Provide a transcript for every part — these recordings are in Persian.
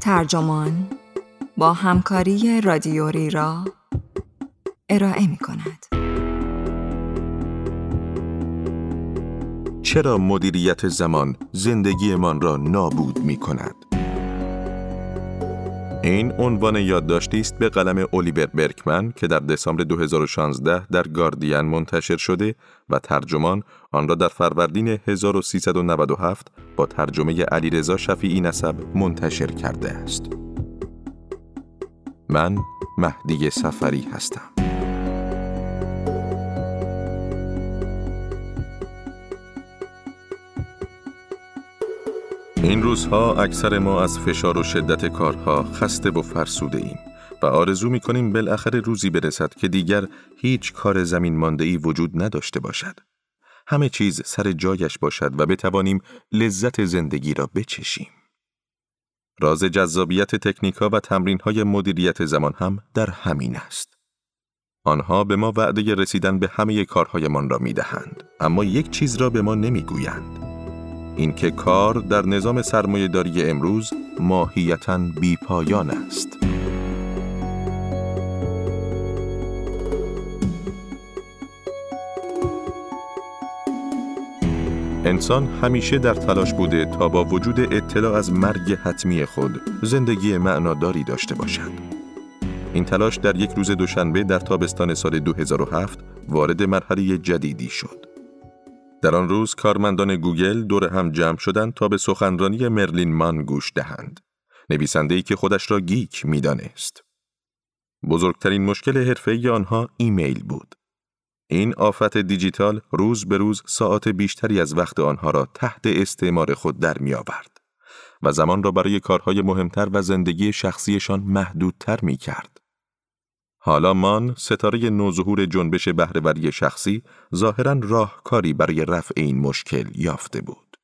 ترجمان همکاری رادیوری را ارائه می کند. چرا مدیریت زمان زندگیمان را نابود می کند؟ این عنوان یادداشتی است به قلم الیور برکمن که در دسامبر 2016 در گاردین منتشر شده و ترجمان آن را در فروردین 1397 با ترجمه علیرضا شفیعی نسب منتشر کرده است. من مهدی سفری هستم. این روزها اکثر ما از فشار و شدت کارها خسته و فرسوده ایم و آرزو می کنیم بالاخره روزی برسد که دیگر هیچ کار زمین مانده ای وجود نداشته باشد. همه چیز سر جایش باشد و بتوانیم لذت زندگی را بچشیم. راز جذابیت تکنیکا و تمرین های مدیریت زمان هم در همین است. آنها به ما وعده رسیدن به همه کارهایمان را می دهند، اما یک چیز را به ما نمی گویند. اینکه کار در نظام سرمایهداری امروز ماهیتا بیپایان است. انسان همیشه در تلاش بوده تا با وجود اطلاع از مرگ حتمی خود زندگی معناداری داشته باشد. این تلاش در یک روز دوشنبه در تابستان سال 2007 وارد مرحله جدیدی شد. در آن روز کارمندان گوگل دور هم جمع شدند تا به سخنرانی مرلین مان گوش دهند. نویسنده‌ای که خودش را geek می‌دانست. بزرگترین مشکل حرفه‌ای آنها ایمیل بود. این آفت دیجیتال روز به روز ساعت بیشتری از وقت آنها را تحت استعمار خود در می آورد و زمان را برای کارهای مهمتر و زندگی شخصیشان محدودتر می کرد. حالا مان ستاره نوظهور جنبش بهره‌وری شخصی ظاهرا راهکاری برای رفع این مشکل یافته بود.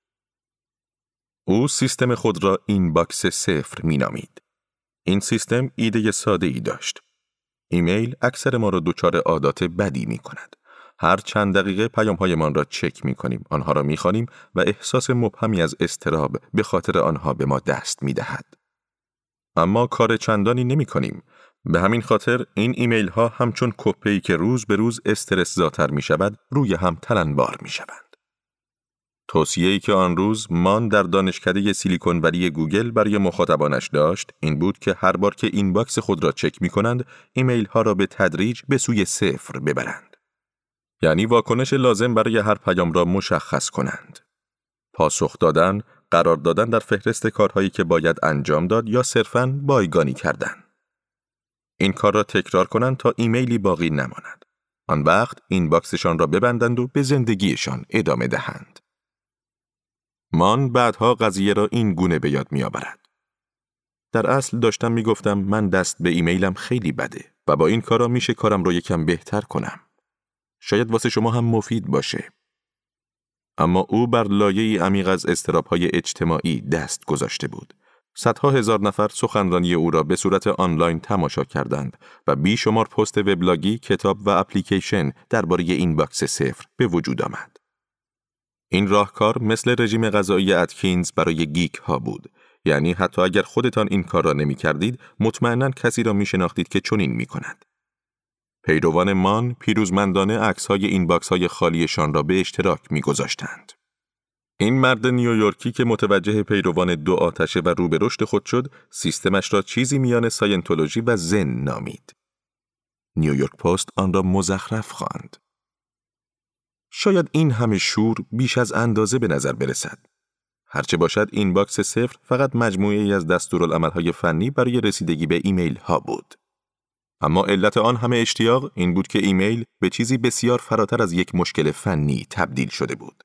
او سیستم خود را inbox صفر می نامید. این سیستم ایده ساده ای داشت. ایمیل اکثر ما را دچار عادات بدی می کند. هر چند دقیقه پیامهایمان را چک می کنیم، آنها را می خوانیم و احساس مبهمی از اضطراب به خاطر آنها به ما دست می دهد. اما کار چندانی نمی کنیم. به همین خاطر این ایمیل ها همچون کپه‌ای که روز به روز استرس زاتر می شود روی هم تلنبار می شوند. توصیه‌ای که آن روز مان در دانشکده سیلیکون ولی گوگل برای مخاطبانش داشت این بود که هر بار که inbox خود را چک می کنند ایمیل ها را به تدریج به سوی صفر ببرند. یعنی واکنش لازم برای هر پیام را مشخص کنند. پاسخ دادن، قرار دادن در فهرست کارهایی که باید انجام داد یا صرفاً بایگانی کردن. این کار را تکرار کنند تا ایمیلی باقی نماند. آن وقت این باکسشان را ببندند و به زندگیشان ادامه دهند. مان بعدها قضیه را این گونه به یاد می آورد. در اصل داشتم می گفتم من دست به ایمیلم خیلی بده و با این کارا میشه کارم رو یکم بهتر کنم. شاید واسه شما هم مفید باشه. اما او بر لایه عمیق از های اجتماعی دست گذاشته بود. صدها هزار نفر سخنرانی او را به صورت آنلاین تماشا کردند و بیشمار پست وبلاگی، کتاب و اپلیکیشن درباره inbox صفر به وجود آمد. این راهکار مثل رژیم غذایی اتکینز برای geek ها بود. یعنی حتی اگر خودتان این کار را نمی کردید، مطمئنا کسی را می شناختید که چنین می کند. پیروان مان پیروزمندانه عکس های inbox های خالیشان را به اشتراک می گذاشتند. این مرد نیویورکی که متوجه پیروان دو آتشه و رو به رشد خود شد، سیستمش را چیزی میان ساینتولوژی و زن نامید. نیویورک پست آن را مزخرف خواند. شاید این همه شور بیش از اندازه به نظر برسد. هرچه باشد inbox صفر فقط مجموعه ای از دستورالعملهای فنی برای رسیدگی به ایمیل ها بود. اما علت آن همه اشتیاق این بود که ایمیل به چیزی بسیار فراتر از یک مشکل فنی تبدیل شده بود.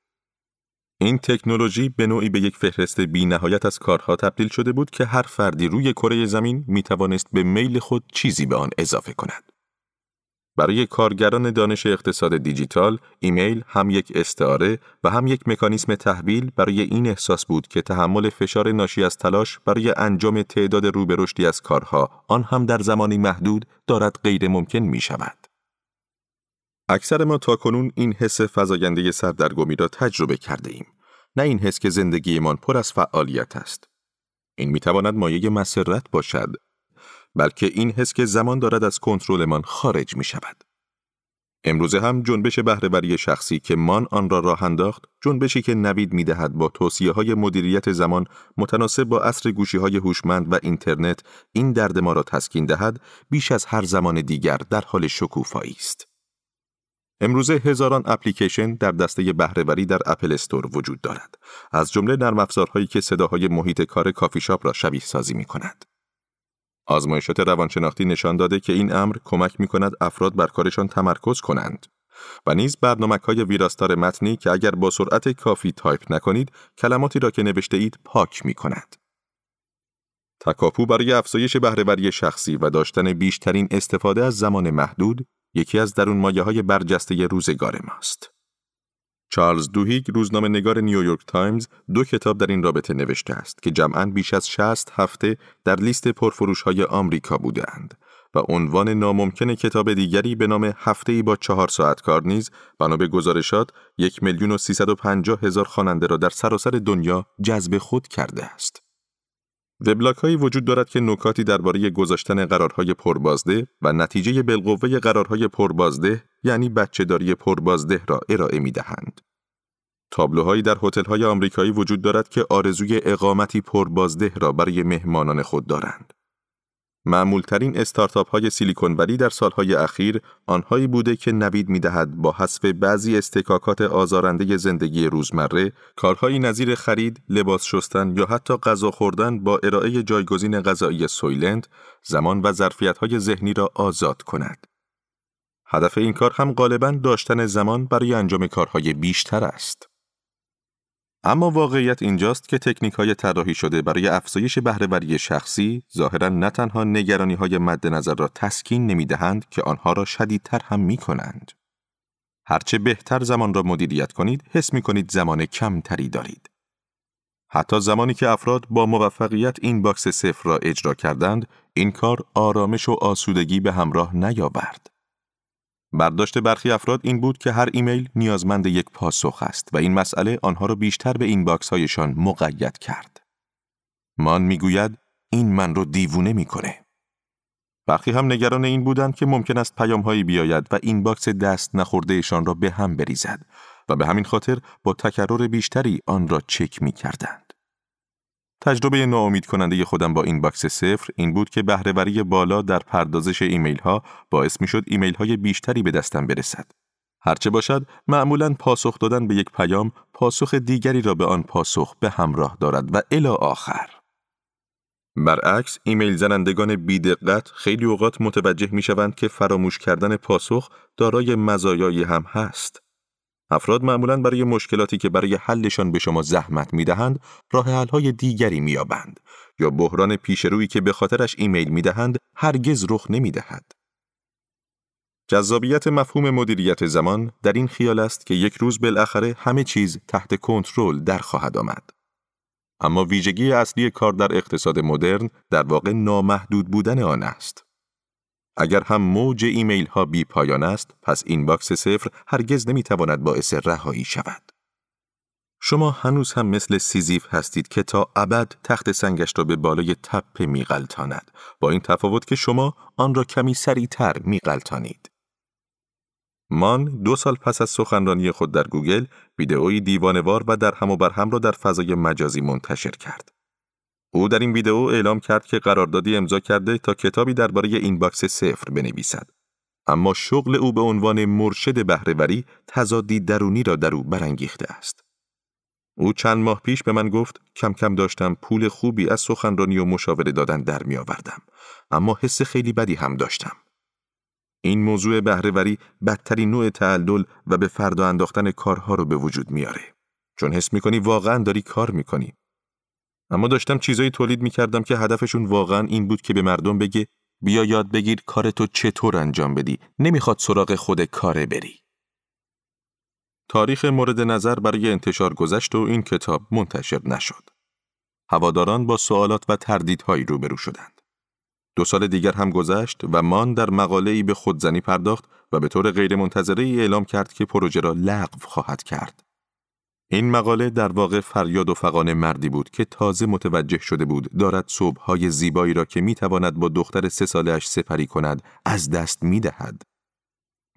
این تکنولوژی به نوعی به یک فهرست بی نهایت از کارها تبدیل شده بود که هر فردی روی کره زمین می توانست به میل خود چیزی به آن اضافه کند. برای کارگران دانش اقتصاد دیجیتال، ایمیل هم یک استعاره و هم یک مکانیسم تحویل برای این احساس بود که تحمل فشار ناشی از تلاش برای انجام تعداد رو به رشدی از کارها، آن هم در زمانی محدود، دارد غیر ممکن می شود. اکثر ما تا کنون این حس فضاینده سردرگمی را تجربه کرده ایم. نه این حس که زندگیمان پر از فعالیت است. این می تواند مایه مسرت باشد بلکه این حس که زمان دارد از کنترلمان خارج می شود. امروزه هم جنبش بهرهوری شخصی که مان آن را راه انداخت، جنبشی که نوید می دهد با توصیه های مدیریت زمان متناسب با عصر گوشی های هوشمند و اینترنت این درد ما را تسکین دهد، بیش از هر زمان دیگر در حال شکوفایی است. امروزه هزاران اپلیکیشن در دسته بهرهوری در اپل استور وجود دارد، از جمله نرم افزارهایی که صداهای محیط کار کافی شاپ را شبیه سازی می کند. آزمایشات روانشناختی نشان داده که این امر کمک می کند افراد بر کارشان تمرکز کنند و نیز برنامه های ویراستار متنی که اگر با سرعت کافی تایپ نکنید کلماتی را که نوشته اید پاک می کند. تکاپو برای افزایش بهرهوری شخصی و داشتن بیشترین استفاده از زمان محدود یکی از درون مایه های برجسته روزگار ماست. چارلز دوهیگ روزنامه نگار نیویورک تایمز دو کتاب در این رابطه نوشته است که جمعاً بیش از 60 هفته در لیست پرفروش های آمریکا بودند و عنوان ناممکن کتاب دیگری به نام هفته ای با چهار ساعت کار نیز بنا به گزارشات یک میلیون و پنجاه هزار خواننده را در سراسر دنیا جذب خود کرده است. وبلاگ هایی وجود دارد که نکاتی درباره گذاشتن قرارهای پربازده و نتیجه بالقوه قرارهای پربازده یعنی بچهداری پربازده را ارائه می دهند. تابلوهایی در هتل‌های آمریکایی وجود دارد که آرزوی اقامتی پربازده را برای مهمانان خود دارند. معمولترین استارتاپ های سیلیکون ولی در سالهای اخیر آنهایی بوده که نوید می‌دهد با حذف بعضی استکاکات آزارنده زندگی روزمره کارهایی نظیر خرید، لباس شستن یا حتی غذا خوردن با ارائه جایگزین غذایی سویلند زمان و ظرفیت های ذهنی را آزاد کند. هدف این کار هم غالبا داشتن زمان برای انجام کارهای بیشتر است. اما واقعیت اینجاست که تکنیک های طراحی شده برای افزایش بهرهوری شخصی ظاهرا نه تنها نگرانی های مد نظر را تسکین نمی دهند که آنها را شدیدتر هم می کنند. هرچه بهتر زمان را مدیریت کنید، حس می کنید زمان کمتری دارید. حتی زمانی که افراد با موفقیت inbox صفر را اجرا کردند، این کار آرامش و آسودگی به همراه نیاورد. برداشت برخی افراد این بود که هر ایمیل نیازمند یک پاسخ است و این مسئله آنها را بیشتر به inbox هایشان مقید کرد. مان می‌گوید این من رو دیوونه می‌کنه. برخی هم نگران این بودند که ممکن است پیام هایی بیاید و inbox دست نخوردهشان را به هم بریزد و به همین خاطر با تکرر بیشتری آن را چک می کردند. تجربه ناامید کننده خودم با inbox صفر این بود که بهرهوری بالا در پردازش ایمیل ها باعث می شد ایمیل های بیشتری به دستم برسد. هرچه باشد معمولا پاسخ دادن به یک پیام پاسخ دیگری را به آن پاسخ به همراه دارد و الی آخر. برعکس ایمیل زنندگان بیدقت خیلی اوقات متوجه می شوند که فراموش کردن پاسخ دارای مزایایی هم هست. افراد معمولا برای مشکلاتی که برای حلشان به شما زحمت می دهند راه های دیگری می آبند یا بحران پیشرویی که به خاطرش ایمیل می دهند هرگز رخ نمی دهد. جذابیت مفهوم مدیریت زمان در این خیال است که یک روز بالاخره همه چیز تحت کنترل در خواهد آمد. اما ویژگی اصلی کار در اقتصاد مدرن در واقع نامحدود بودن آن است. اگر هم موج ایمیل ها بی پایان است، پس inbox صفر هرگز نمی تواند باعث رهایی شود. شما هنوز هم مثل سیزیف هستید که تا ابد تخت سنگش را به بالای تپه میغلطاند با این تفاوت که شما آن را کمی سریعتر میغلطانید. مان دو سال پس از سخنرانی خود در گوگل ویدئویی دیوانه‌وار و در هم و بر هم را در فضای مجازی منتشر کرد. او در این ویدئو اعلام کرد که قراردادی امضا کرده تا کتابی درباره inbox صفر بنویسد. اما شغل او به عنوان مرشد بهرهوری تضادی درونی را در او برانگیخته است. او چند ماه پیش به من گفت کم کم داشتم پول خوبی از سخنرانی و مشاوره دادن در می آوردم. اما حس خیلی بدی هم داشتم. این موضوع بهرهوری بدترین نوع تعلل و به فردا انداختن کارها رو به وجود میاره. چون حس می‌کنی واقعا داری کار می‌کنی. اما داشتم چیزایی تولید می‌کردم که هدفشون واقعا این بود که به مردم بگه بیا یاد بگیر کار تو چطور انجام بدی نمی‌خواد سراغ خود کاره بری. تاریخ مورد نظر برای انتشار گذشت و این کتاب منتشر نشد. هواداران با سوالات و تردیدهایی روبرو شدند. دو سال دیگر هم گذشت و مان در مقاله‌ای به خودزنی پرداخت و به طور غیرمنتظره اعلام کرد که پروژه را لغو خواهد کرد. این مقاله در واقع فریاد و فقان مردی بود که تازه متوجه شده بود دارد صبحهای زیبایی را که می‌تواند با دختر سه سالش سپری کند از دست می‌دهد.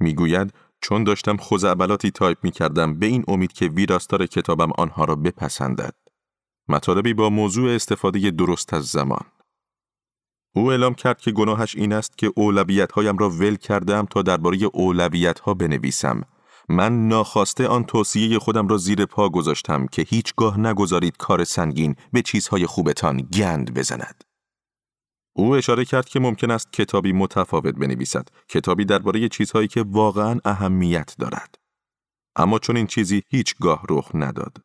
می‌گوید چون داشتم خوزعبلاتی تایپ می کردم به این امید که ویراستار کتابم آنها را بپسندد. مطالبی با موضوع استفاده درست از زمان. او اعلام کرد که گناهش این است که اولویت هایم را ول کردم تا درباره اولویت ها بنویسم. من ناخواسته آن توصیه خودم را زیر پا گذاشتم که هیچگاه نگذارید کار سنگین به چیزهای خوبتان گند بزند. او اشاره کرد که ممکن است کتابی متفاوت بنویسد، کتابی درباره چیزهایی که واقعا اهمیت دارد. اما چون این چیزی هیچگاه رخ نداد.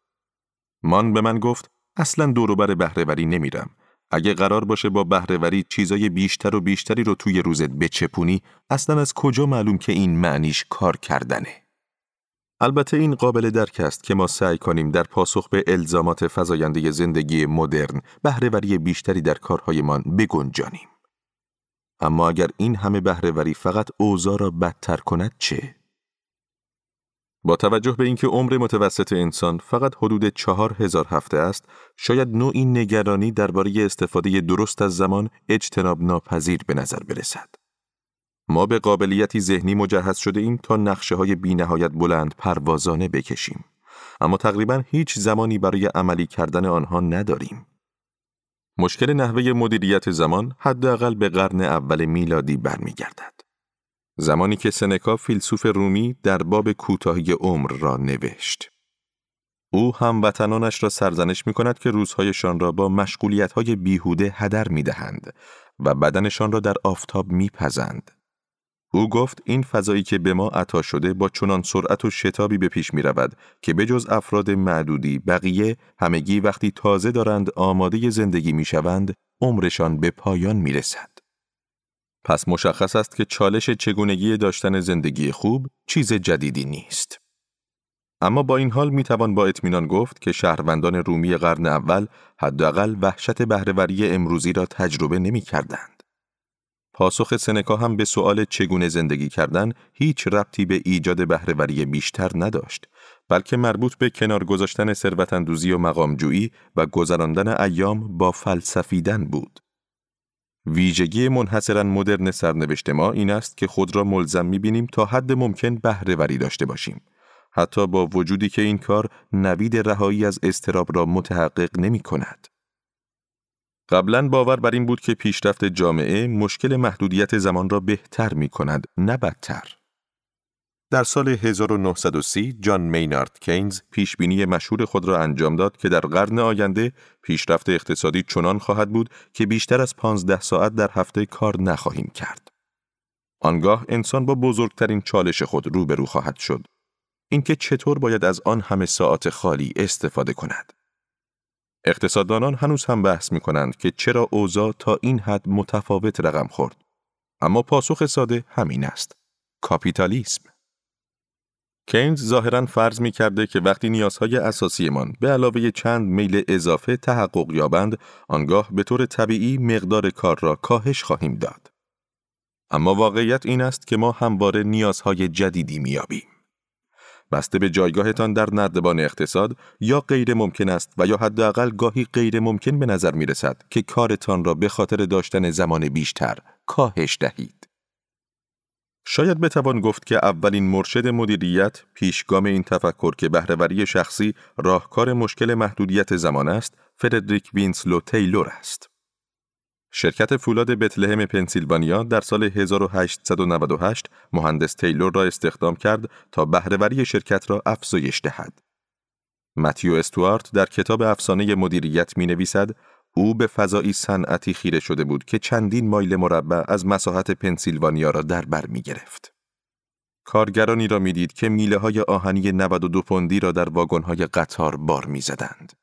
مان به من گفت اصلا دوروبر بهرهوری نمیرم. اگه قرار باشه با بهرهوری چیزای بیشتر و بیشتری رو توی روزت بچپونی، اصلا از کجا معلوم که این معنیش کار کردنه؟ البته این قابل درک است که ما سعی کنیم در پاسخ به الزامات فزاینده زندگی مدرن بهرهوری بیشتری در کارهایمان بگنجانیم. اما اگر این همه بهرهوری فقط اوضاع را بدتر کند چه؟ با توجه به اینکه عمر متوسط انسان فقط حدود چهار هزار هفته است، شاید نوعی نگرانی درباره استفاده درست از زمان اجتناب ناپذیر به نظر برسد. ما به قابلیتی ذهنی مجهز شده ایم تا نقشه های بی نهایت بلند پروازانه بکشیم. اما تقریبا هیچ زمانی برای عملی کردن آنها نداریم. مشکل نحوه مدیریت زمان حداقل به قرن اول میلادی برمیگردد. زمانی که سنکا فیلسوف رومی در باب کوتاهی عمر را نوشت. او هموطنانش را سرزنش می کند که روزهایشان را با مشغولیت های بیهوده هدر می دهند و بدنشان را در آفتاب می پزند. او گفت این فضایی که به ما عطا شده با چنان سرعت و شتابی به پیش می رود که بجز افراد معدودی بقیه همگی وقتی تازه دارند آماده زندگی می شوند عمرشان به پایان می رسد. پس مشخص است که چالش چگونگی داشتن زندگی خوب چیز جدیدی نیست. اما با این حال می توان با اطمینان گفت که شهروندان رومی قرن اول حداقل وحشت بهرهوری امروزی را تجربه نمی کردند. پاسخ سنکا هم به سؤال چگونه زندگی کردن هیچ ربطی به ایجاد بهرهوری بیشتر نداشت بلکه مربوط به کنار گذاشتن ثروتاندوزی و مقامجویی و گذراندن ایام با فلسفیدن بود. ویژگی منحصرا مدرن سرنوشت ما این است که خود را ملزم می‌بینیم تا حد ممکن بهرهوری داشته باشیم. حتی با وجودی که این کار نوید رهایی از استراب را متحقق نمی کند. قبلا باور بر این بود که پیشرفت جامعه مشکل محدودیت زمان را بهتر می کند نه بدتر. در سال 1930 جان مینارد کینز پیشبینی مشهور خود را انجام داد که در قرن آینده پیشرفت اقتصادی چنان خواهد بود که بیشتر از 15 ساعت در هفته کار نخواهیم کرد. آنگاه انسان با بزرگترین چالش خود روبرو خواهد شد. اینکه چطور باید از آن همه ساعت خالی استفاده کند. اقتصاددانان هنوز هم بحث می کنند که چرا اوضاع تا این حد متفاوت رقم خورد. اما پاسخ ساده همین است. کاپیتالیسم. کینز ظاهرا فرض می کرده که وقتی نیازهای اساسیمان به علاوه چند میل اضافه تحقق یابند، آنگاه به طور طبیعی مقدار کار را کاهش خواهیم داد. اما واقعیت این است که ما همواره نیازهای جدیدی میابیم. بسته به جایگاهتان در نردبان اقتصاد یا غیر ممکن است و یا حداقل گاهی غیر ممکن به نظر می رسد که کارتان را به خاطر داشتن زمان بیشتر کاهش دهید. شاید بتوان گفت که اولین مرشد مدیریت پیشگام این تفکر که بهرهوری شخصی راهکار مشکل محدودیت زمان است، فردریک وینسلو تیلور است. شرکت فولاد بتلهم پنسیلوانیا در سال 1898 مهندس تیلور را استخدام کرد تا بهرهوری شرکت را افزایش دهد. متیو استوارت در کتاب افسانه مدیریت می نویسد او به فضایی صنعتی خیره شده بود که چندین مایل مربع از مساحت پنسیلوانیا را در بر می گرفت. کارگرانی را می‌دید که میله های آهنی 92 پوندی را در واگن های قطار بار می‌زدند.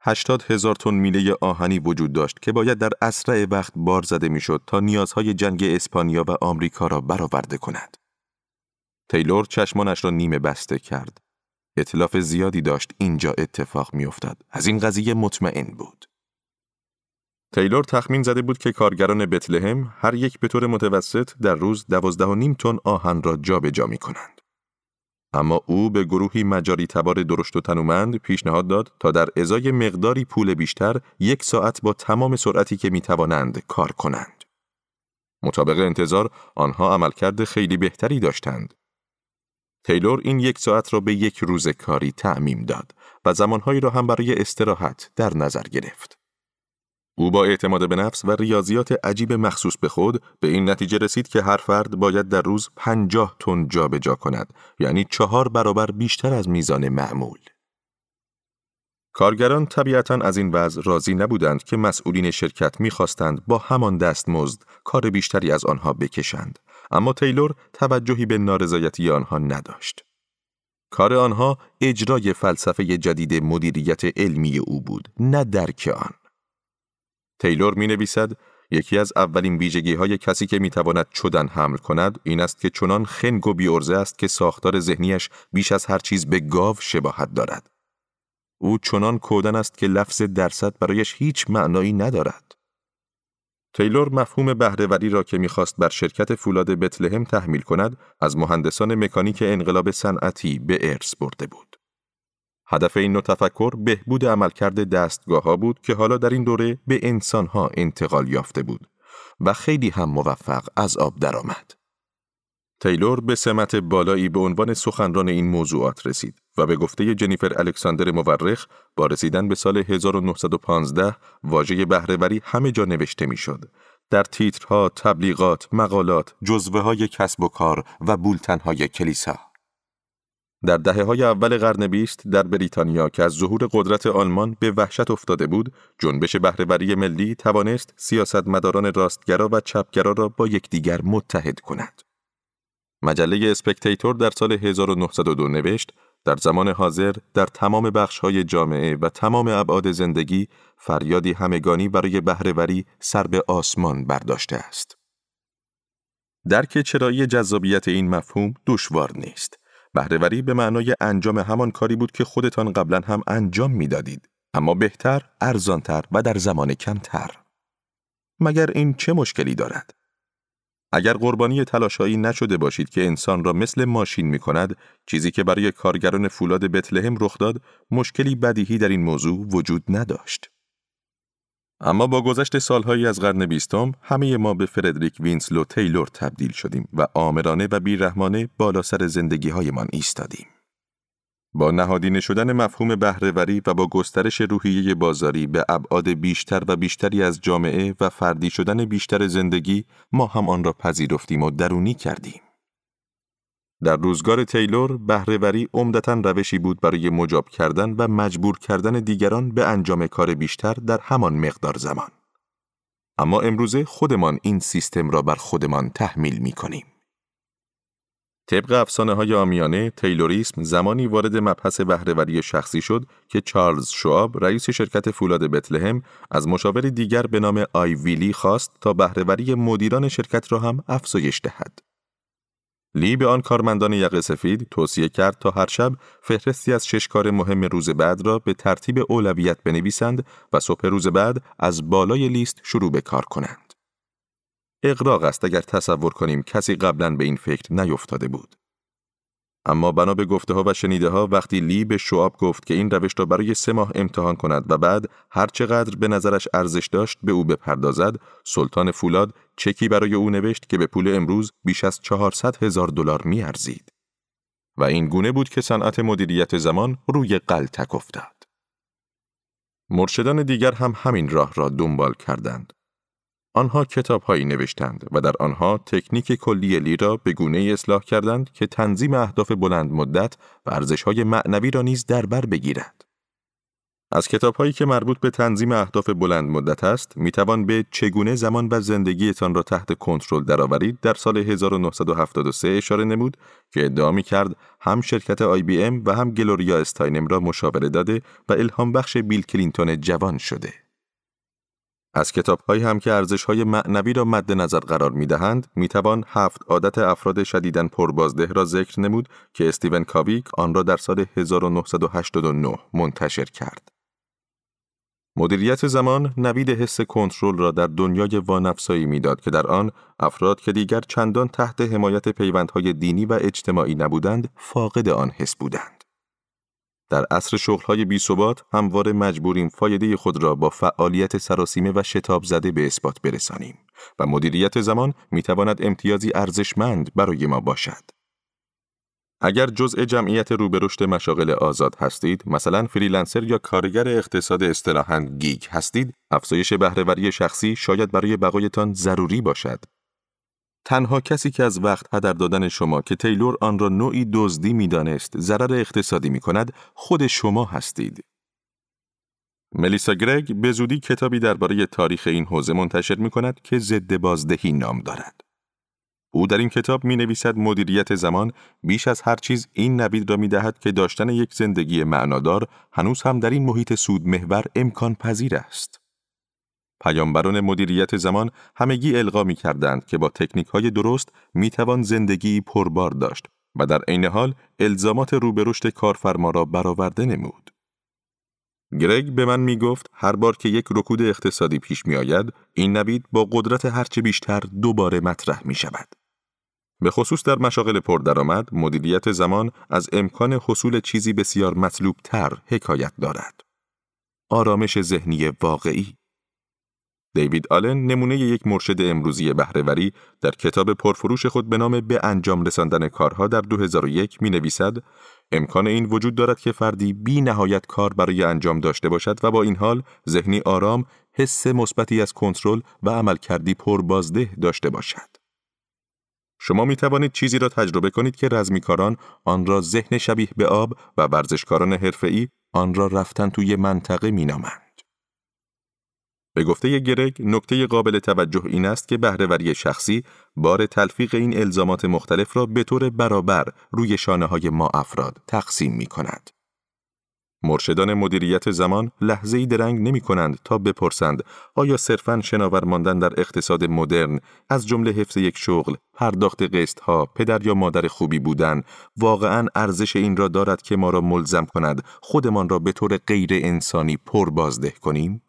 80 هزار تن میله آهنی وجود داشت که باید در اسرع وقت بار زده می‌شد تا نیازهای جنگ اسپانیا و آمریکا را برآورده کند. تیلور چشمانش را نیمه بسته کرد. اطلاف زیادی داشت اینجا اتفاق میافتاد. از این قضیه مطمئن بود. تیلور تخمین زده بود که کارگران بتلهم هر یک به طور متوسط در روز دوازده و نیم تن آهن را جابجا جا می کنند. اما او به گروهی مجاری تبار درشت و تنومند پیشنهاد داد تا در ازای مقداری پول بیشتر یک ساعت با تمام سرعتی که می توانند کار کنند. مطابق انتظار آنها عملکرد خیلی بهتری داشتند. تیلور این یک ساعت را به یک روز کاری تعمیم داد و زمانهایی را هم برای استراحت در نظر گرفت. او با اعتماد به نفس و ریاضیات عجیب مخصوص به خود به این نتیجه رسید که هر فرد باید در روز پنجاه تن جابجا کند یعنی چهار برابر بیشتر از میزان معمول. کارگران طبیعتا از این وضع راضی نبودند که مسئولین شرکت می‌خواستند با همان دستمزد کار بیشتری از آنها بکشند اما تیلور توجهی به نارضایتی آنها نداشت. کار آنها اجرای فلسفه جدید مدیریت علمی او بود نه درک آن. تیلور می نویسد یکی از اولین ویژگی های کسی که می تواند چدن حمل کند این است که چنان خنگ و بیورزه است که ساختار ذهنیش بیش از هر چیز به گاو شباهت دارد. او چنان کودن است که لفظ درصد برایش هیچ معنایی ندارد. تیلور مفهوم بهرهوری را که می‌خواست بر شرکت فولاد بتلهم تحمیل کند از مهندسان مکانیک انقلاب صنعتی به ارث برده بود. هدف این نوع تفکر بهبود عملکرد دستگاه ها بود که حالا در این دوره به انسان ها انتقال یافته بود و خیلی هم موفق از آب درآمد. تیلور به سمت بالایی به عنوان سخنران این موضوعات رسید و به گفته جنیفر الکساندر مورخ با رسیدن به سال 1915 واژه بهرهوری همه جا نوشته می‌شد. در تیترها، تبلیغات، مقالات، جزوه های کسب و کار و بولتن های کلیسا. در دهه های اول قرن بیست در بریتانیا که از ظهور قدرت آلمان به وحشت افتاده بود، جنبش بهرهوری ملی توانست سیاستمداران راستگرا و چپگرا را با یکدیگر متحد کند. مجله اسپکتیتور در سال 1902 نوشت در زمان حاضر در تمام های جامعه و تمام ابعاد زندگی فریادی همگانی برای بهرهوری سر به آسمان برداشته است. درک چرایی جذابیت این مفهوم دشوار نیست. بهرهوری به معنای انجام همان کاری بود که خودتان قبلا هم انجام می‌دادید اما بهتر، ارزانتر و در زمان کمتر. مگر این چه مشکلی دارد؟ اگر قربانی تلاشایی نشده باشید که انسان را مثل ماشین می کند، چیزی که برای کارگران فولاد بتلهم رخ داد، مشکلی بدیهی در این موضوع وجود نداشت. اما با گذشت سالهایی از قرن بیستم همه ما به فردریک وینسلو تیلور تبدیل شدیم و آمرانه و بیرحمانه بالا سر زندگی هایمان ایستادیم. با نهادینه شدن مفهوم بهرهوری و با گسترش روحیه بازاری به ابعاد بیشتر و بیشتری از جامعه و فردی شدن بیشتر زندگی ما هم آن را پذیرفتیم و درونی کردیم. در روزگار تیلور بهرهوری عمدتا روشی بود برای مجاب کردن و مجبور کردن دیگران به انجام کار بیشتر در همان مقدار زمان. اما امروزه خودمان این سیستم را بر خودمان تحمیل می کنیم. طبق افسانه های آمیانه، تیلوریسم زمانی وارد مبحث بهرهوری شخصی شد که چارلز شواب رئیس شرکت فولاد بتلهم از مشاور دیگر به نام آی ویلی خواست تا بهرهوری مدیران شرکت را هم افزایش دهد. لی به آن کارمندان یقه سفید توصیه کرد تا هر شب فهرستی از شش کار مهم روز بعد را به ترتیب اولویت بنویسند و صبح روز بعد از بالای لیست شروع به کار کنند. اقراق است اگر تصور کنیم کسی قبلا به این فکر نیفتاده بود. اما بنا به گفته ها و شنیده ها وقتی لی به شعاب گفت که این روش را برای سه ماه امتحان کند و بعد هر چقدر به نظرش ارزش داشت به او بپردازد سلطان فولاد چکی برای او نوشت که به پول امروز بیش از 400 هزار دلار میارزید. و این گونه بود که صنعت مدیریت زمان روی قلتک افتاد. مرشدان دیگر هم همین راه را دنبال کردند. آنها کتاب هایی نوشتند و در آنها تکنیک کلی لی را به گونه اصلاح کردند که تنظیم اهداف بلند مدت و ارزش های معنوی را نیز در بر بگیرد. از کتاب هایی که مربوط به تنظیم اهداف بلند مدت است، می توان به چگونه زمان و زندگیتان را تحت کنترل درآورید در سال 1973 اشاره نمود که ادعا می کرد هم شرکت آی بی ام و هم گلوریا استاینم را مشاوره داده و الهام بخش بیل کلینتون جوان شده. از کتاب هایی هم که ارزش های معنوی را مد نظر قرار می دهند، می توان هفت عادت افراد شدیداً پربازده را ذکر نمود که استیون کاویک آن را در سال 1989 منتشر کرد. مدیریت زمان نوید حس کنترل را در دنیای وانفسایی می‌داد که در آن افراد که دیگر چندان تحت حمایت پیوندهای دینی و اجتماعی نبودند فاقد آن حس بودند. در عصر شغلهای بی ثبات همواره مجبوریم فایده خود را با فعالیت سراسیمه و شتاب زده به اثبات برسانیم و مدیریت زمان می تواند امتیازی ارزشمند برای ما باشد. اگر جزء جمعیت رو به رشد مشاغل آزاد هستید، مثلا فریلنسر یا کارگر اقتصاد اصطلاحاً gig هستید، افزایش بهرهوری شخصی شاید برای بقایتان ضروری باشد. تنها کسی که از وقت هدر دادن شما که تیلور آن را نوعی دزدی می‌دانست ضرر اقتصادی می کند خود شما هستید. ملیسا گرگ به زودی کتابی درباره تاریخ این حوزه منتشر می کند که ضد بازدهی نام دارد. او در این کتاب می نویسد مدیریت زمان بیش از هر چیز این نوید را می دهد که داشتن یک زندگی معنادار هنوز هم در این محیط سود محور امکان پذیر است. پیامبران مدیریت زمان همگی القا می کردند که با تکنیک های درست می توان زندگی پربار داشت و در عین حال الزامات روبرشت کارفرما را برآورده نمود. گرگ به من می گفت هر بار که یک رکود اقتصادی پیش می آید، این نوید با قدرت هرچه بیشتر دوباره مطرح می شود. به خصوص در مشاغل پردرآمد، مدیریت زمان از امکان حصول چیزی بسیار مطلوب تر حکایت دارد. آرامش ذهنی واقعی دیوید آلن نمونه یک مرشد امروزی بهرهوری در کتاب پرفروش خود به نام به انجام رساندن کارها در 2001 می نویسد امکان این وجود دارد که فردی بی نهایت کار برای انجام داشته باشد و با این حال ذهنی آرام حس مثبتی از کنترل و عملکردی پربازده داشته باشد. شما می توانید چیزی را تجربه کنید که رزمیکاران آن را ذهن شبیه به آب و ورزشکاران حرفه‌ای آن را رفتن توی منطقه می نامند. به گفته گرگ نکته قابل توجه این است که بهرهوری شخصی بار تلفیق این الزامات مختلف را به طور برابر روی شانه های ما افراد تقسیم می کند. مرشدان مدیریت زمان لحظه ای درنگ نمی کنند تا بپرسند آیا صرفاً شناور ماندن در اقتصاد مدرن از جمله حفظ یک شغل، پرداخت قسط ها، پدر یا مادر خوبی بودن واقعا ارزش این را دارد که ما را ملزم کند خودمان را به طور غیر انسانی پر بازده کنیم؟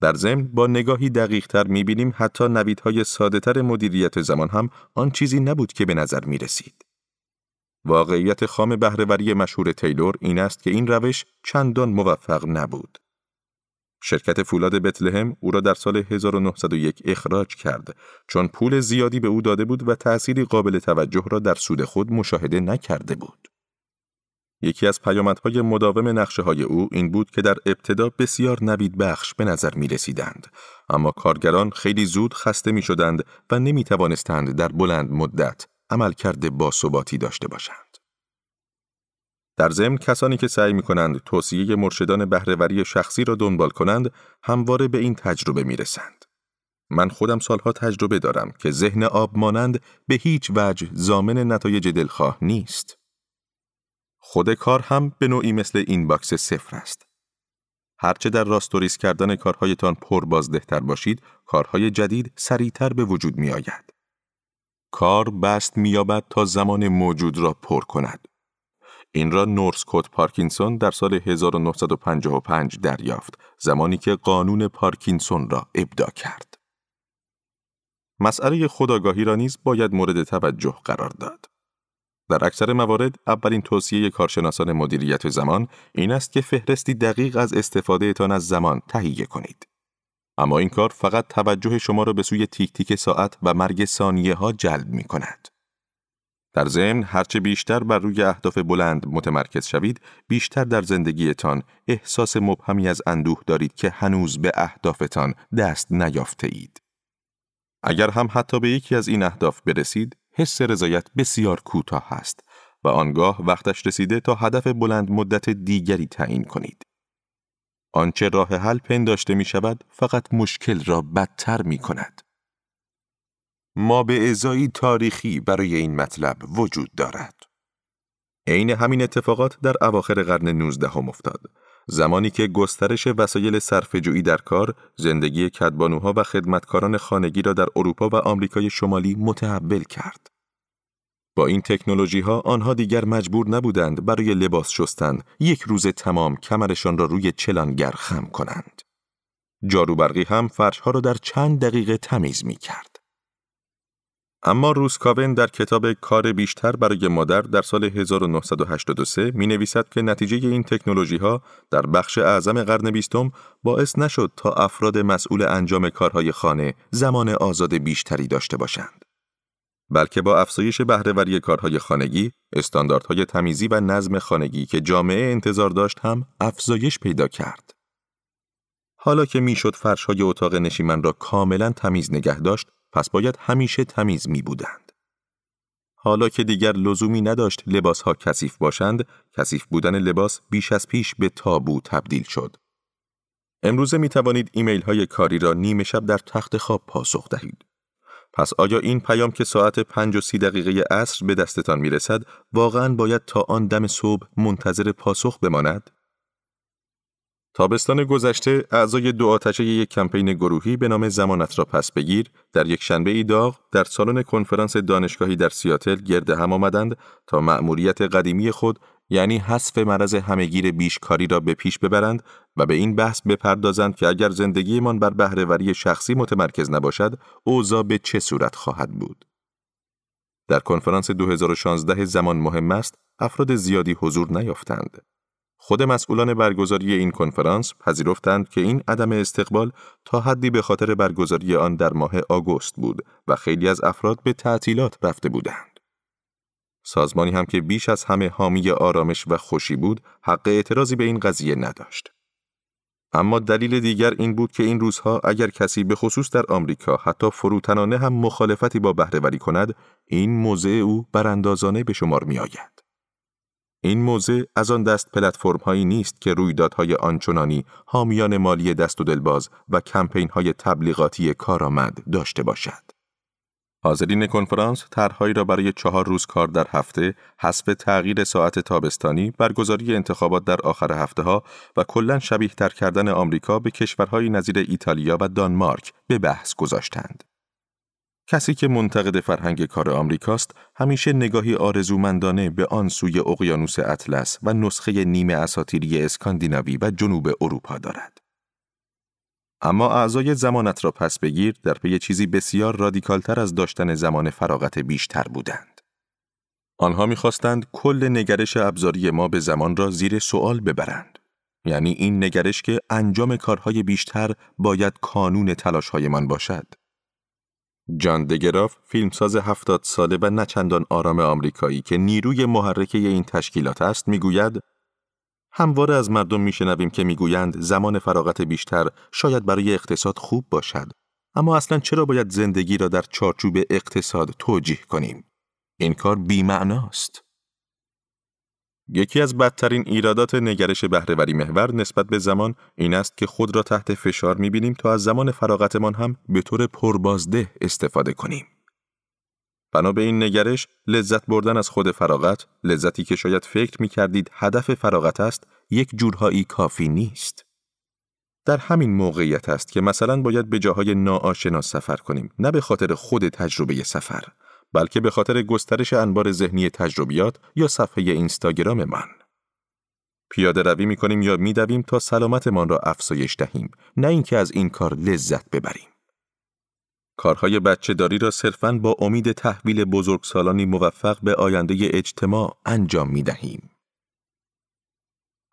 در ضمن با نگاهی دقیق تر می حتی نویدهای ساده تر مدیریت زمان هم آن چیزی نبود که به نظر می رسید. واقعیت خام بهرهوری مشهور تیلور این است که این روش چندان موفق نبود. شرکت فولاد بتلهم او را در سال 1901 اخراج کرد چون پول زیادی به او داده بود و تأثیری قابل توجه را در سود خود مشاهده نکرده بود. یکی از پیامدهای مداوم نقشه های او این بود که در ابتدا بسیار نوید بخش به نظر می رسیدند. اما کارگران خیلی زود خسته می شدند و نمی توانستند در بلند مدت عملکرد باثباتی داشته باشند. در ضمن کسانی که سعی می کنند توصیه مرشدان بهرهوری شخصی را دنبال کنند همواره به این تجربه می رسند. من خودم سالها تجربه دارم که ذهن آب مانند به هیچ وجه ضامن نتایج دلخواه نیست. خود کار هم به نوعی مثل inbox صفر است. هرچه در راست و ریس کردن کارهایتان پر بازدهتر باشید، کارهای جدید سریعتر به وجود می آید. کار بست میابد تا زمان موجود را پر کند. این را نورسکوت پارکینسون در سال 1955 دریافت، زمانی که قانون پارکینسون را ابدا کرد. مسئله خداگاهی را نیز باید مورد توجه قرار داد. در اکثر موارد اولین توصیه کارشناسان مدیریت زمان این است که فهرستی دقیق از استفاده تان از زمان تهیه کنید. اما این کار فقط توجه شما را به سوی تیک تیک ساعت و مرگ ثانیه ها جلب می کند. در ضمن هرچه بیشتر بر روی اهداف بلند متمرکز شوید، بیشتر در زندگیتان احساس مبهمی از اندوه دارید که هنوز به اهدافتان دست نیافته اید. اگر هم حتی به یکی از این اهداف برسید، حس رضایت بسیار کوتاه است و آنگاه وقتش رسیده تا هدف بلند مدت دیگری تعیین کنید. آنچه راه حل پنداشته می شود فقط مشکل را بدتر می کند. ما به ازایی تاریخی برای این مطلب وجود دارد. عین همین اتفاقات در اواخر قرن 19 هم افتاد. زمانی که گسترش وسایل صرفه‌جویی در کار، زندگی کدبانوها و خدمتکاران خانگی را در اروپا و آمریکای شمالی متحول کرد. با این تکنولوژی ها آنها دیگر مجبور نبودند برای لباس شستن یک روز تمام کمرشان را روی چلانگر خم کنند. جاروبرقی هم فرشها را در چند دقیقه تمیز می کرد. اما روسکاون در کتاب کار بیشتر برای مادر در سال 1983 می نویسد که نتیجه این تکنولوژی ها در بخش اعظم قرن بیستم باعث نشد تا افراد مسئول انجام کارهای خانه زمان آزاد بیشتری داشته باشند. بلکه با افزایش بهرهوری کارهای خانگی، استانداردهای تمیزی و نظم خانگی که جامعه انتظار داشت هم افزایش پیدا کرد. حالا که می‌شد فرشهای اتاق نشیمن را کاملا تمیز نگه داشت، پس باید همیشه تمیز می بودند. حالا که دیگر لزومی نداشت لباس ها کثیف باشند، کثیف بودن لباس بیش از پیش به تابو تبدیل شد. امروزه می توانید ایمیل های کاری را نیمه شب در تخت خواب پاسخ دهید. پس آیا این پیام که ساعت پنج و سی دقیقه عصر به دستتان می رسد واقعا باید تا آن دم صبح منتظر پاسخ بماند؟ تابستان گذشته اعضای دو آتشه یک کمپین گروهی به نام زمانت را پس بگیر در یک شنبه ای داغ در سالن کنفرانس دانشگاهی در سیاتل گرد هم آمدند تا مأموریت قدیمی خود یعنی حذف مرض همهگیر بیشکاری را به پیش ببرند و به این بحث بپردازند که اگر زندگیمان بر بهرهوری شخصی متمرکز نباشد اوضاع به چه صورت خواهد بود در کنفرانس 2016 زمان مهم است افراد زیادی حضور نیافتند خود مسئولان برگزاری این کنفرانس پذیرفتند که این عدم استقبال تا حدی به خاطر برگزاری آن در ماه آگوست بود و خیلی از افراد به تعطیلات رفته بودند. سازمانی هم که بیش از همه حامی آرامش و خوشی بود، حق اعتراضی به این قضیه نداشت. اما دلیل دیگر این بود که این روزها اگر کسی به خصوص در آمریکا حتی فروتنانه هم مخالفتی با بهرهوری کند، این موضع او براندازانه به شمار می آید. این موضع از آن دست پلتفرم هایی نیست که رویدادهای آنچنانی حامیان مالی دست و دلباز و کمپین های تبلیغاتی کارآمد داشته باشد. حاضرین کنفرانس طرحهایی را برای چهار روز کار در هفته، حسب تغییر ساعت تابستانی، برگزاری انتخابات در آخر هفته ها و کلا شبیه تر کردن آمریکا به کشورهای نظیر ایتالیا و دانمارک به بحث گذاشتند. کسی که منتقد فرهنگ کار آمریکاست همیشه نگاهی آرزومندانه به آن سوی اقیانوس اطلس و نسخه نیمه اساتیری اسکاندیناوی و جنوب اروپا دارد. اما اعضای زمانت را پس بگیر در پی چیزی بسیار رادیکالتر از داشتن زمان فراغت بیشتر بودند. آنها می‌خواستند کل نگرش ابزاری ما به زمان را زیر سوال ببرند. یعنی این نگرش که انجام کارهای بیشتر باید کانون تلاشهایمان باشد. جان دگراف فیلمساز هفتاد ساله و نچندان آرام آمریکایی که نیروی محرکه این تشکیلات است می‌گوید همواره از مردم میشنویم که می‌گویند زمان فراغت بیشتر شاید برای اقتصاد خوب باشد. اما اصلا چرا باید زندگی را در چارچوب اقتصاد توجیه کنیم؟ این کار بیمعناست. یکی از بدترین ایرادات نگرش بهرهوری محور نسبت به زمان این است که خود را تحت فشار می‌بینیم تا از زمان فراغتمان هم به طور پربازده استفاده کنیم. بنا به این نگرش لذت بردن از خود فراغت، لذتی که شاید فکر می کردید هدف فراغت است، یک جورهایی کافی نیست. در همین موقعیت است که مثلا باید به جاهای ناآشنا سفر کنیم، نه به خاطر خود تجربه سفر، بلکه به خاطر گسترش انبار ذهنی تجربیات یا صفحه اینستاگرام من. پیاده روی می کنیم یا می دویم تا سلامتمان را افزایش دهیم نه اینکه از این کار لذت ببریم. کارهای بچه داری را صرفاً با امید تحویل بزرگسالانی موفق به آینده اجتماع انجام می دهیم.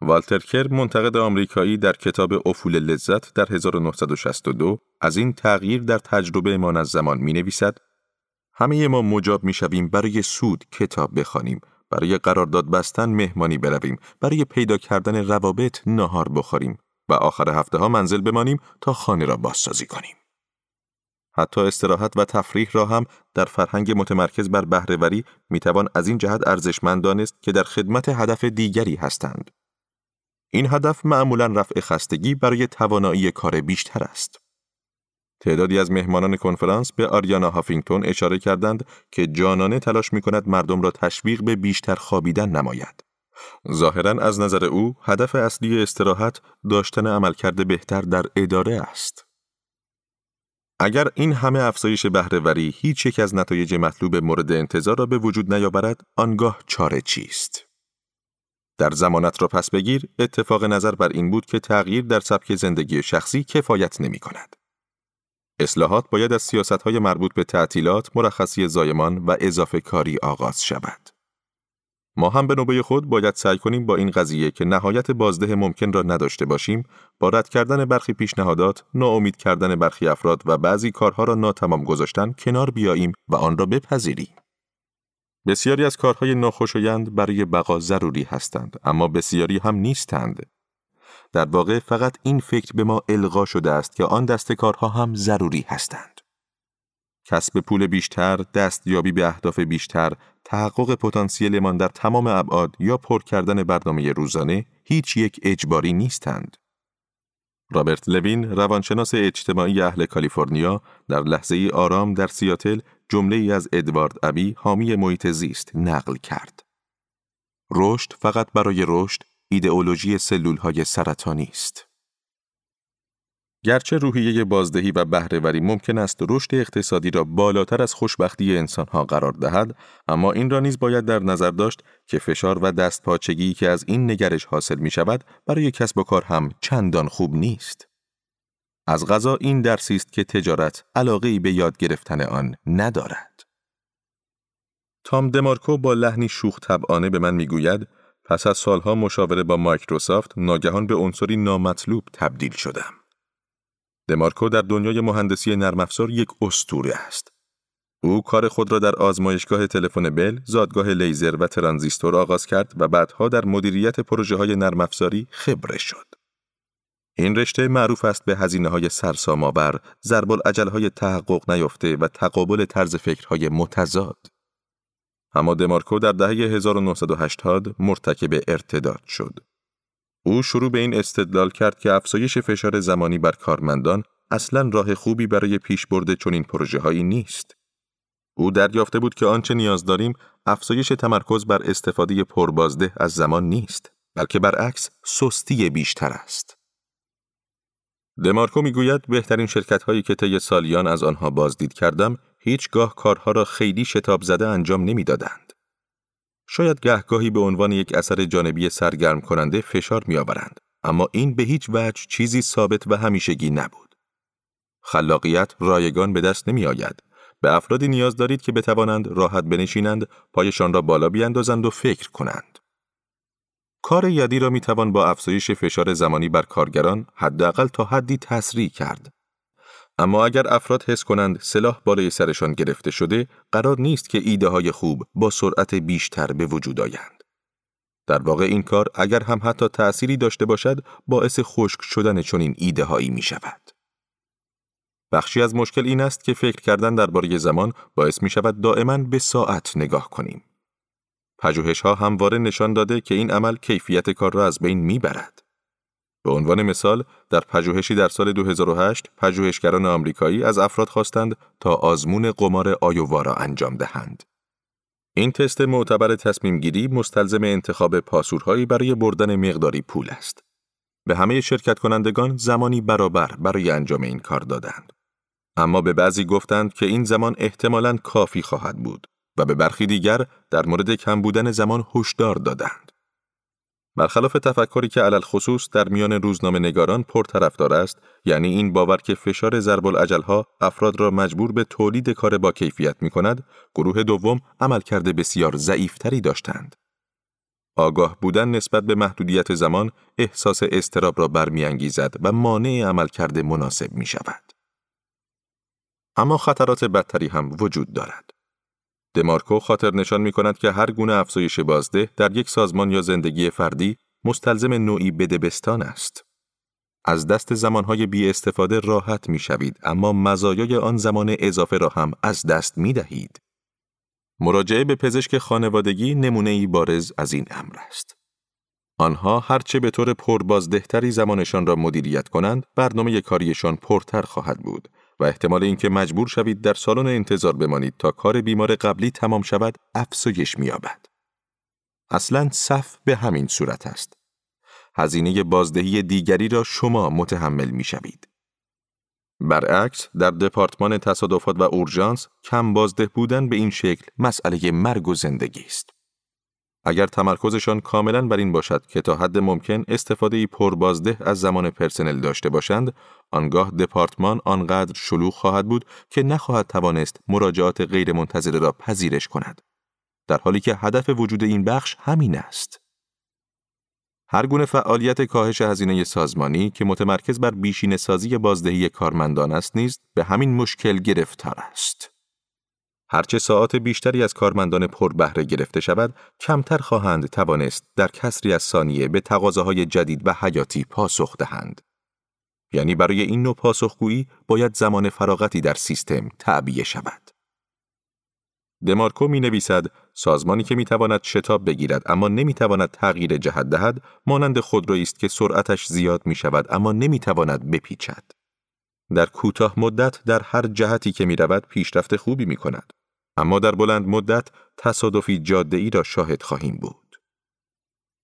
والتر کر منتقد آمریکایی در کتاب افول لذت در 1962 از این تغییر در تجربه ما از زمان می نویسد همه ما مجاب می شویم برای سود کتاب بخوانیم، برای قرارداد بستن مهمانی برویم، برای پیدا کردن روابط نهار بخوریم و آخر هفته ها منزل بمانیم تا خانه را بازسازی کنیم. حتی استراحت و تفریح را هم در فرهنگ متمرکز بر بهرهوری می‌توان از این جهت ارزشمند دانست که در خدمت هدف دیگری هستند. این هدف معمولا رفع خستگی برای توانایی کار بیشتر است. تعدادی از مهمانان کنفرانس به آریانا هافینگتون اشاره کردند که جانانه تلاش می کند مردم را تشویق به بیشتر خوابیدن نماید. ظاهرا از نظر او هدف اصلی استراحت داشتن عملکرد بهتر در اداره است. اگر این همه افزایش بهرهوری هیچ یک از نتایج مطلوب مورد انتظار را به وجود نیاورد، آنگاه چاره چیست؟ در زمانت را پس بگیر، اتفاق نظر بر این بود که تغییر در سبک زندگی شخصی کفایت نمی کند. اصلاحات باید از سیاست های مربوط به تعطیلات، مرخصی زایمان و اضافه کاری آغاز شود. ما هم به نوبه خود باید سعی کنیم با این قضیه که نهایت بازده ممکن را نداشته باشیم، با رد کردن برخی پیشنهادات، ناامید کردن برخی افراد و بعضی کارها را ناتمام گذاشتن کنار بیاییم و آن را بپذیریم. بسیاری از کارهای ناخوشایند برای بقا ضروری هستند، اما بسیاری هم نیستند. در واقع فقط این فکر به ما القا شده است که آن دست کارها هم ضروری هستند. کسب پول بیشتر، دستیابی به اهداف بیشتر، تحقق پتانسیلمان در تمام ابعاد یا پر کردن برنامه روزانه هیچ یک اجباری نیستند. رابرت لوین روانشناس اجتماعی اهل کالیفرنیا در لحظه ای آرام در سیاتل جمله ای از ادوارد ابی حامی محیط زیست نقل کرد. رشد فقط برای رشد ایدئولوژی سلول های سرطانی است. گرچه روحیه بازدهی و بهرهوری ممکن است رشد اقتصادی را بالاتر از خوشبختی انسانها قرار دهد، اما این را نیز باید در نظر داشت که فشار و دستپاچگی که از این نگرش حاصل می شود برای کسب و کار هم چندان خوب نیست. از غذا این درسی است که تجارت علاقه به یاد گرفتن آن ندارد. تام دمارکو با لحنی شوخ طبعانه به من می‌گوید پس از سالها مشاوره با مایکروسافت ناگهان به عنصری نامطلوب تبدیل شدم. دمارکو در دنیای مهندسی نرم افزار یک استوره است. او کار خود را در آزمایشگاه تلفن بل، زادگاه لیزر و ترانزیستور آغاز کرد و بعدها در مدیریت پروژه های نرم افزاری خبره شد. این رشته معروف است به هزینه های سرسام آور، ضرب های تحقق نیافته و تقابل طرز فکرهای متضاد. اما دمارکو در دهه 1980 مرتکب ارتداد شد. او شروع به این استدلال کرد که افزایش فشار زمانی بر کارمندان اصلا راه خوبی برای پیشبرد چنین پروژه هایی نیست. او دریافته بود که آنچه نیاز داریم افزایش تمرکز بر استفاده پربازده از زمان نیست، بلکه برعکس سستی بیشتر است. دمارکو می‌گوید بهترین شرکت هایی که طی سالیان از آنها بازدید کردم هیچگاه کارها را خیلی شتاب زده انجام نمی‌دادند. شاید گهگاهی به عنوان یک اثر جانبی سرگرم کننده فشار می آورند. اما این به هیچ وجه چیزی ثابت و همیشگی نبود. خلاقیت رایگان به دست نمی آید. به افرادی نیاز دارید که بتوانند راحت بنشینند، پایشان را بالا بیاندازند و فکر کنند. کار یدی را می توان با افزایش فشار زمانی بر کارگران حداقل تا حدی تسریع کرد. اما اگر افراد حس کنند سلاح بالای سرشان گرفته شده، قرار نیست که ایده های خوب با سرعت بیشتر به وجود آیند. در واقع این کار اگر هم حتی تأثیری داشته باشد، باعث خشک شدن چنین ایده هایی می شود. بخشی از مشکل این است که فکر کردن درباره زمان باعث می شود دائما به ساعت نگاه کنیم. پژوهش ها همواره نشان داده که این عمل کیفیت کار را از بین می برد. به عنوان مثال در پژوهشی در سال 2008 پژوهشگران آمریکایی از افراد خواستند تا آزمون قمار آیووا را انجام دهند. این تست معتبر تصمیم گیری مستلزم انتخاب پاسورهایی برای بردن مقداری پول است. به همه شرکت کنندگان زمانی برابر برای انجام این کار دادند. اما به بعضی گفتند که این زمان احتمالاً کافی خواهد بود و به برخی دیگر در مورد کم بودن زمان هشدار دادند. برخلاف تفکری که علل خصوص در میان روزنامه نگاران پرطرفدار است یعنی این باور که فشار ضرب ها افراد را مجبور به تولید کار با کیفیت می کند گروه دوم عملکرد بسیار ضعیفتری داشتند آگاه بودن نسبت به محدودیت زمان احساس استراب را برمیانگیزد و مانع عملکرد مناسب می شود. اما خطرات بدتری هم وجود دارد. دمارکو خاطر نشان می کند که هر گونه افزایش بازده در یک سازمان یا زندگی فردی مستلزم نوعی بدبستان است. از دست زمانهای بی استفاده راحت می شوید اما مزایای آن زمان اضافه را هم از دست می دهید. مراجعه به پزشک خانوادگی نمونه ای بارز از این امر است. آنها هرچه به طور پربازدهتری زمانشان را مدیریت کنند، برنامه کاریشان پرتر خواهد بود و احتمال اینکه مجبور شوید در سالن انتظار بمانید تا کار بیمار قبلی تمام شود افزایش می‌یابد. اصلا صف به همین صورت است. هزینه بازدهی دیگری را شما متحمل می شوید. برعکس در دپارتمان تصادفات و اورژانس کم بازده بودن به این شکل مسئله مرگ و زندگی است. اگر تمرکزشان کاملا بر این باشد که تا حد ممکن استفاده پربازده از زمان پرسنل داشته باشند، آنگاه دپارتمان آنقدر شلوغ خواهد بود که نخواهد توانست مراجعات غیرمنتظره را پذیرش کند. در حالی که هدف وجود این بخش همین است. هر گونه فعالیت کاهش هزینه سازمانی که متمرکز بر بیشین سازی بازدهی کارمندان است نیز به همین مشکل گرفتار است. هرچه ساعات بیشتری از کارمندان پر بهره گرفته شود، کمتر خواهند توانست در کسری از ثانیه به تقاضاهای جدید و حیاتی پاسخ دهند. یعنی برای این نوع پاسخگویی باید زمان فراغتی در سیستم تعبیه شود. دمارکو می نویسد سازمانی که می تواند شتاب بگیرد اما نمی تواند تغییر جهت دهد مانند خودرویی است که سرعتش زیاد می شود اما نمی تواند بپیچد. در کوتاه مدت در هر جهتی که می رود پیشرفت خوبی می کند. اما در بلند مدت تصادفی جاده ای را شاهد خواهیم بود.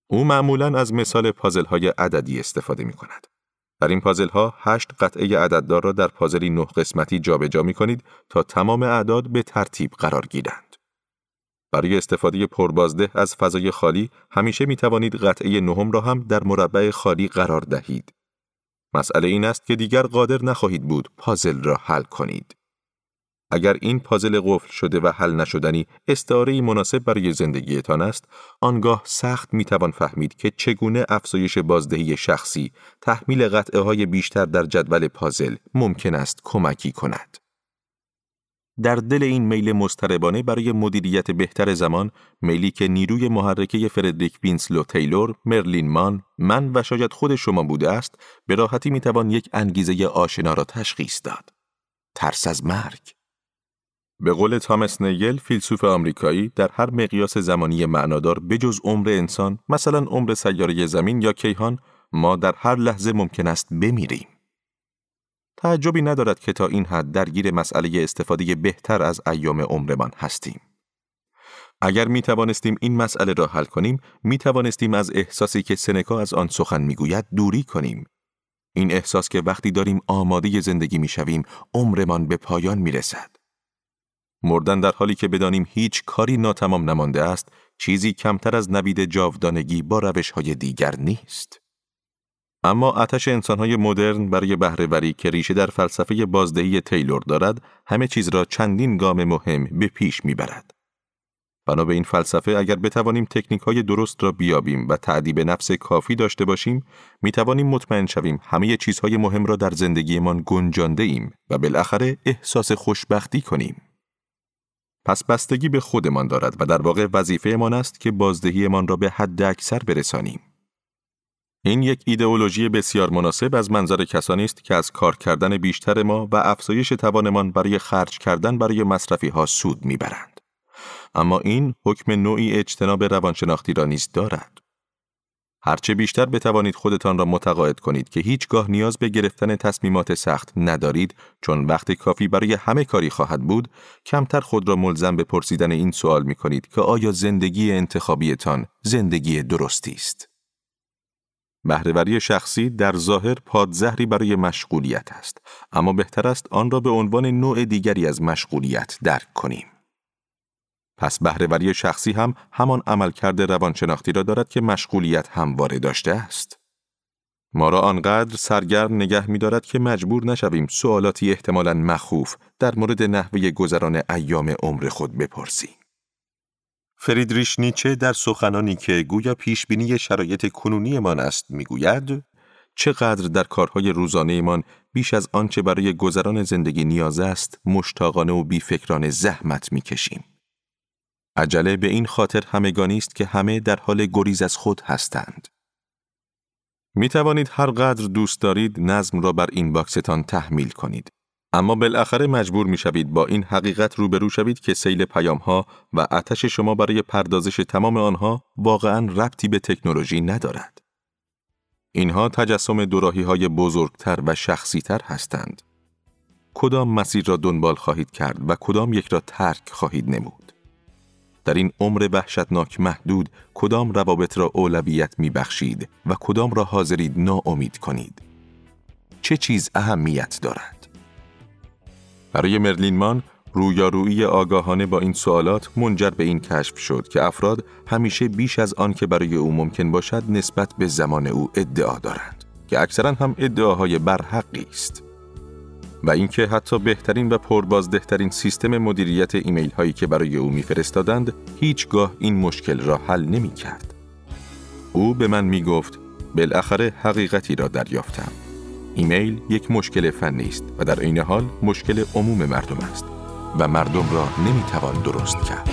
او معمولا از مثال پازل های عددی استفاده می کند. در این پازل ها هشت قطعه عدددار را در پازلی نه قسمتی جابجا می کنید تا تمام اعداد به ترتیب قرار گیرند. برای استفاده پربازده از فضای خالی همیشه می توانید قطعه نهم را هم در مربع خالی قرار دهید. مسئله این است که دیگر قادر نخواهید بود پازل را حل کنید. اگر این پازل قفل شده و حل نشدنی استعاره مناسب برای زندگیتان است، آنگاه سخت می‌توان فهمید که چگونه افزایش بازدهی شخصی تحمیل قطعه های بیشتر در جدول پازل ممکن است کمکی کند. در دل این میل مضطربانه برای مدیریت بهتر زمان، میلی که نیروی محرکه فردریک وینسلو تیلور، مرلین مان، من و شاید خود شما بوده است، به راحتی می‌توان یک انگیزه آشنا را تشخیص داد. ترس از مرگ به قول تامس نیگل فیلسوف آمریکایی در هر مقیاس زمانی معنادار بجز عمر انسان مثلا عمر سیاره زمین یا کیهان ما در هر لحظه ممکن است بمیریم. تعجبی ندارد که تا این حد درگیر مسئله استفاده بهتر از ایام عمرمان هستیم. اگر می توانستیم این مسئله را حل کنیم می توانستیم از احساسی که سنکا از آن سخن می‌گوید دوری کنیم. این احساس که وقتی داریم آماده زندگی می شویم عمرمان به پایان می رسد. مردن در حالی که بدانیم هیچ کاری ناتمام نمانده است چیزی کمتر از نوید جاودانگی با روش های دیگر نیست. اما آتش انسانهای مدرن برای بهرهوری که ریشه در فلسفه بازدهی تیلور دارد همه چیز را چندین گام مهم به پیش می‌برد. بنا به این فلسفه اگر بتوانیم تکنیک های درست را بیابیم و تعدیب نفس کافی داشته باشیم می توانیم مطمئن شویم همه چیزهای مهم را در زندگیمان گنجانده ایم و بالاخره احساس خوشبختی کنیم. پس بستگی به خودمان دارد و در واقع وظیفهمان است که بازدهیمان را به حد اکثر برسانیم. این یک ایدئولوژی بسیار مناسب از منظر کسانی است که از کار کردن بیشتر ما و افزایش توانمان برای خرج کردن برای مصرفی ها سود می‌برند. اما این حکم نوعی اجتناب روانشناختی را نیز دارد. هرچه بیشتر بتوانید خودتان را متقاعد کنید که هیچگاه نیاز به گرفتن تصمیمات سخت ندارید چون وقت کافی برای همه کاری خواهد بود کمتر خود را ملزم به پرسیدن این سوال می کنید که آیا زندگی انتخابیتان زندگی درستی است؟ بهرهوری شخصی در ظاهر پادزهری برای مشغولیت است اما بهتر است آن را به عنوان نوع دیگری از مشغولیت درک کنیم. پس بهرهوری شخصی هم همان عملکرد روانشناختی را دارد که مشغولیت همواره داشته است. ما را آنقدر سرگرم نگه می دارد که مجبور نشویم سوالاتی احتمالاً مخوف در مورد نحوه گذران ایام عمر خود بپرسیم. فریدریش نیچه در سخنانی که گویا پیشبینی شرایط کنونیمان است می‌گوید چقدر در کارهای روزانهمان بیش از آنچه برای گذران زندگی نیاز است مشتاقانه و بیفکرانه زحمت می‌کشیم. عجله به این خاطر همگانی است که همه در حال گریز از خود هستند. می توانید هر قدر دوست دارید نظم را بر این باکستان تحمیل کنید. اما بالاخره مجبور می شوید با این حقیقت روبرو شوید که سیل پیام ها و آتش شما برای پردازش تمام آنها واقعا ربطی به تکنولوژی ندارد. اینها تجسم دوراهی های بزرگتر و شخصیتر هستند. کدام مسیر را دنبال خواهید کرد و کدام یک را ترک خواهید نمود. در این عمر وحشتناک محدود کدام روابط را اولویت می بخشید و کدام را حاضرید ناامید کنید. چه چیز اهمیت دارد؟ برای مرلینمان رویارویی آگاهانه با این سوالات منجر به این کشف شد که افراد همیشه بیش از آن که برای او ممکن باشد نسبت به زمان او ادعا دارند که اکثرا هم ادعاهای برحقی است و اینکه حتی بهترین و پربازدهترین سیستم مدیریت ایمیل هایی که برای او میفرستادند هیچگاه این مشکل را حل نمی کرد. او به من می گفت بالاخره حقیقتی را دریافتم. ایمیل یک مشکل فنی است و در عین حال مشکل عموم مردم است و مردم را نمی توان درست کرد.